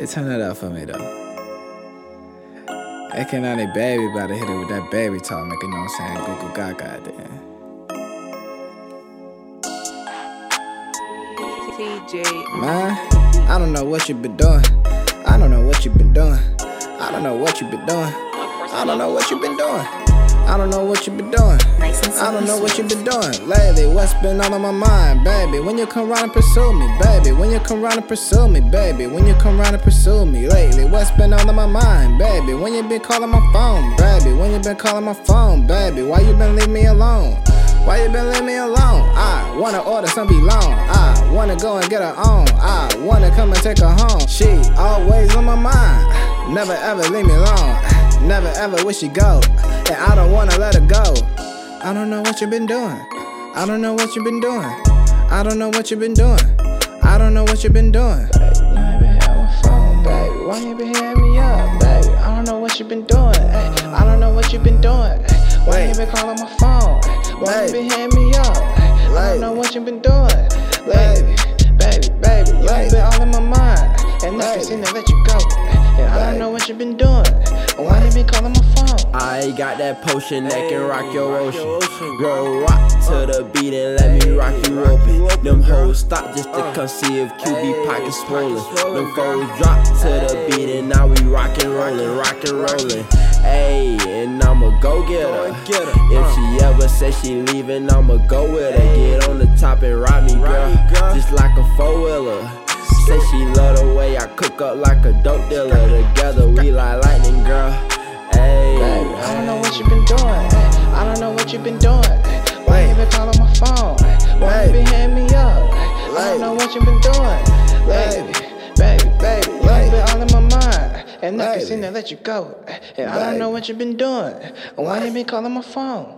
Hey, turn it up for me though. Hey, can only baby about to hit it with that baby talk, make it know what I'm saying? Google Gaga then. TJ. Man, I don't know what you been doing. I don't know what you been doing. I don't know what you been doing. I don't know what you been doing. I don't know what you been doing. I don't know what you been doing lately. What's been on my mind, baby? When you come round and pursue me, baby. When you come round and pursue me, baby. When you come round and pursue me lately. What's been on my mind, baby? When you been calling my phone, baby. When you been calling my phone, baby. Why you been leave me alone? Why you been leave me alone? I wanna order some be long. I wanna go and get her on. I wanna come and take her home. She always on my mind. Never ever leave me alone. Never ever wish she go. And I don't wanna let her go. I don't know what you've been doing. I don't know what you've been doing. I don't know what you've been doing. I don't know what you've been doing. Baby, you been my phone, baby. Why you been hitting me up, baby? I don't know what you been doing. Ay, I don't know what you been doing. Ay, why you been calling my phone? Eh? Why you been hitting me up? I don't know what you been doing. Baby, baby, baby, you been all in my mind. And I can to let you go. And I don't know what you been doing. Why you been calling my phone? I got that potion that can rock your ocean. Girl, rock to the beat and let me rock you open. Them hoes stop just to uh, come see if QB pockets swollen. Them foes drop to the beat and now we rockin' rollin', rockin' rollin'. Ayy, and I'ma go get her. If uh. she ever says she leaving, I'ma go with her. Get on the top and ride me, girl, just like a four wheeler. Say she love the way I cook up like a dope dealer. Together I don't know what you've been doing. Why you been calling my phone? Why you been hitting me up? I don't know what you've been doing. Baby, baby, baby, you ain't been all in my mind. And I can seem to let you go. And I don't know what you've been doing. Why you been calling my phone?